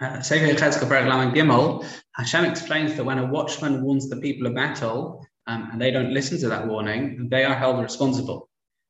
Uh, Gimel, Hashem explains that when a watchman warns the people of battle um, and they don't listen to that warning, they are held responsible.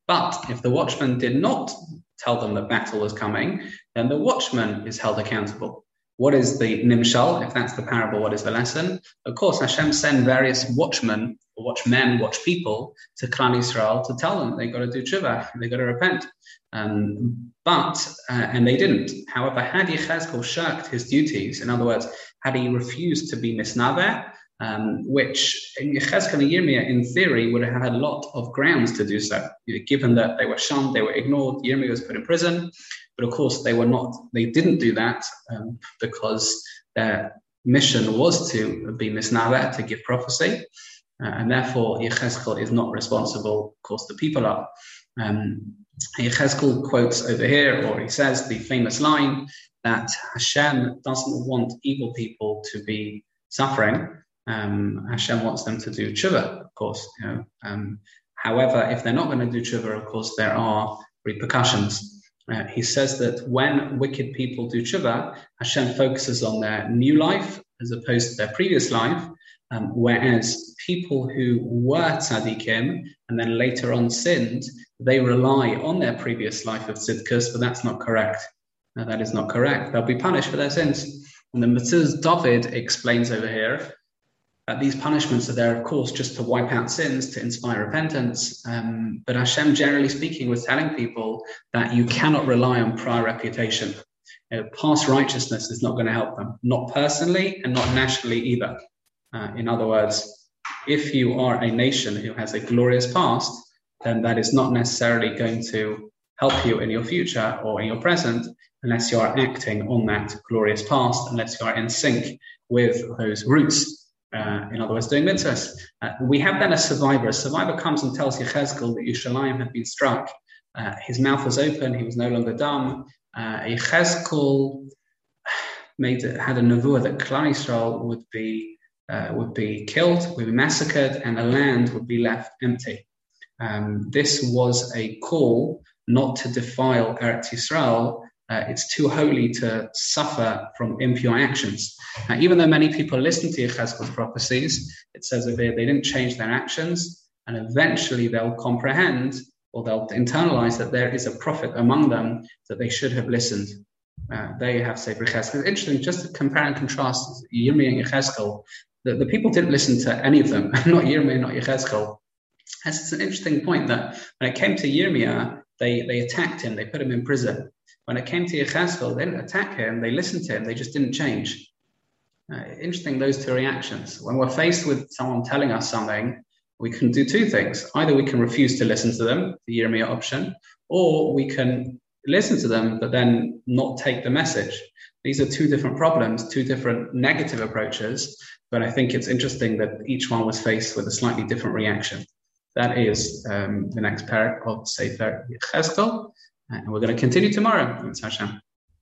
But if the watchman did not tell them that battle was coming, then the watchman is held accountable. What is the nimshal? If that's the parable, what is the lesson? Of course, Hashem sent various watchmen, watchmen, watch people to Klal Yisrael to tell them they got to do tshuva, they got to repent. Um, but, uh, and they didn't. However, had Yechezkel shirked his duties, in other words, had he refused to be misnave, um, which Yechezkel and Yirmiyah, in theory, would have had a lot of grounds to do so, given that they were shunned, they were ignored, Yirmiyah was put in prison, but of course, they were not, they didn't do that um, because their mission was to be misnave, to give prophecy, uh, and therefore Yechezkel is not responsible, of course, the people are. Um, quotes over here, or he says the famous line that Hashem doesn't want evil people to be suffering. Um, Hashem wants them to do tshuva, of course. You know. Um, however, if they're not going to do tshuva, of course, there are repercussions. Uh, he says that when wicked people do tshuva, Hashem focuses on their new life as opposed to their previous life, um, whereas people who were tzaddikim and then later on sinned, they rely on their previous life of tzidkus, but that's not correct. No, that is not correct. They'll be punished for their sins. And the Metzudas David explains over here that these punishments are there, of course, just to wipe out sins, to inspire repentance. Um, but Hashem, generally speaking, was telling people that you cannot rely on prior reputation. You know, past righteousness is not going to help them, not personally and not nationally either. Uh, in other words, if you are a nation who has a glorious past, then that is not necessarily going to help you in your future or in your present unless you are acting on that glorious past, unless you are in sync with those roots. Uh, in other words, doing mitzvahs. Uh, we have then a survivor. A survivor comes and tells Yechezkel that Yerushalayim had been struck. Uh, his mouth was open, he was no longer dumb. Uh, Yechezkel made, had a nevuah that Klal Yisrael would be, uh, would be killed, would be massacred, and the land would be left empty. Um, this was a call not to defile Eretz Yisrael. Uh, it's too holy to suffer from impure actions. Now, even though many people listen to Yechezkel's prophecies, it says that they, they didn't change their actions, and eventually they'll comprehend or they'll internalize that there is a prophet among them that they should have listened. Uh, there you have Sefer Yechezkel. It's interesting, just to compare and contrast Yirmiyah and Yechezkel, the, the people didn't listen to any of them, not Yirmiyah, not Yechezkel. It's an interesting point that when it came to Yirmiyah, they, they attacked him, they put him in prison. When it came to Yechezkel, they didn't attack him, they listened to him, they just didn't change. Uh, interesting, those two reactions. When we're faced with someone telling us something, we can do two things. Either we can refuse to listen to them, the Yirmiyah option, or we can listen to them, but then not take the message. These are two different problems, two different negative approaches, but I think it's interesting that each one was faced with a slightly different reaction. That is um, the next parak of Sefer Yechezkel. And we're going to continue tomorrow. Hashem.